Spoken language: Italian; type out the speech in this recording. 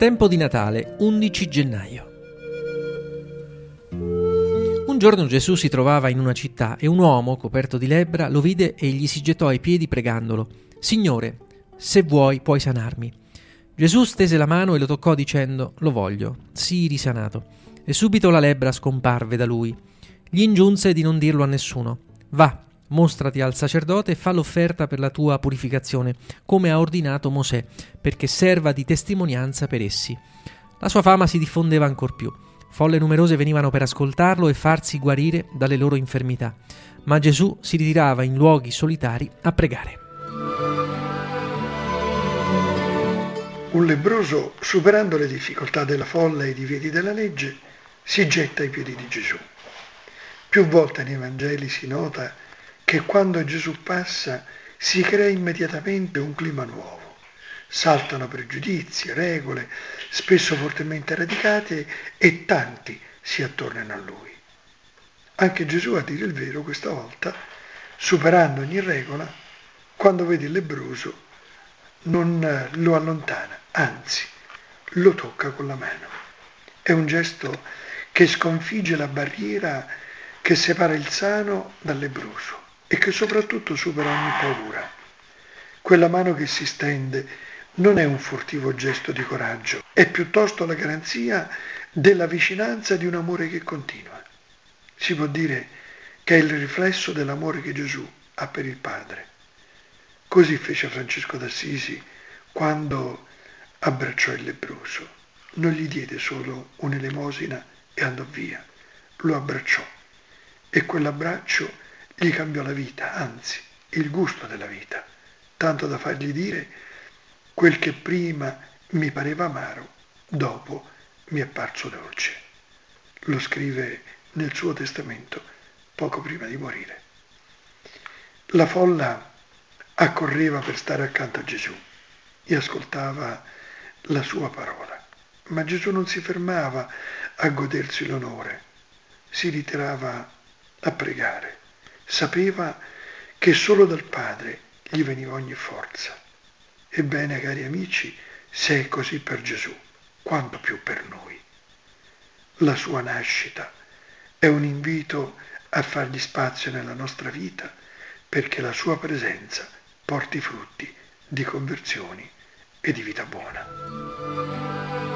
Tempo di Natale, 11 gennaio. Un giorno Gesù si trovava in una città e un uomo, coperto di lebbra, lo vide e gli si gettò ai piedi pregandolo: Signore, se vuoi puoi sanarmi. Gesù stese la mano e lo toccò dicendo: Lo voglio, sii risanato. E subito la lebbra scomparve da lui. Gli ingiunse di non dirlo a nessuno. Va, mostrati al sacerdote e fa l'offerta per la tua purificazione, come ha ordinato Mosè, perché serva di testimonianza per essi. La sua fama si diffondeva ancor più. Folle numerose venivano per ascoltarlo e farsi guarire dalle loro infermità, ma Gesù si ritirava in luoghi solitari a pregare. Un lebroso, superando le difficoltà della folla e i divieti della legge, si getta ai piedi di Gesù. Più volte nei Vangeli si nota che quando Gesù passa si crea immediatamente un clima nuovo. Saltano pregiudizi, regole, spesso fortemente radicate, e tanti si attornano a lui. Anche Gesù, a dire il vero, questa volta, superando ogni regola, quando vede il lebroso, non lo allontana, anzi, lo tocca con la mano. È un gesto che sconfigge la barriera che separa il sano dal lebroso e che soprattutto supera ogni paura. Quella mano che si stende non è un furtivo gesto di coraggio, è piuttosto la garanzia della vicinanza di un amore che continua. Si può dire che è il riflesso dell'amore che Gesù ha per il Padre. Così fece Francesco d'Assisi quando abbracciò il lebroso. Non gli diede solo un'elemosina e andò via, lo abbracciò e quell'abbraccio gli cambiò la vita, anzi il gusto della vita, tanto da fargli dire quel che prima mi pareva amaro, dopo mi è parso dolce. Lo scrive nel suo testamento poco prima di morire. La folla accorreva per stare accanto a Gesù e ascoltava la sua parola, ma Gesù non si fermava a godersi l'onore, si ritirava a pregare Sapeva che solo dal Padre gli veniva ogni forza. Ebbene, cari amici, se è così per Gesù, quanto più per noi. La sua nascita è un invito a fargli spazio nella nostra vita perché la sua presenza porti frutti di conversioni e di vita buona.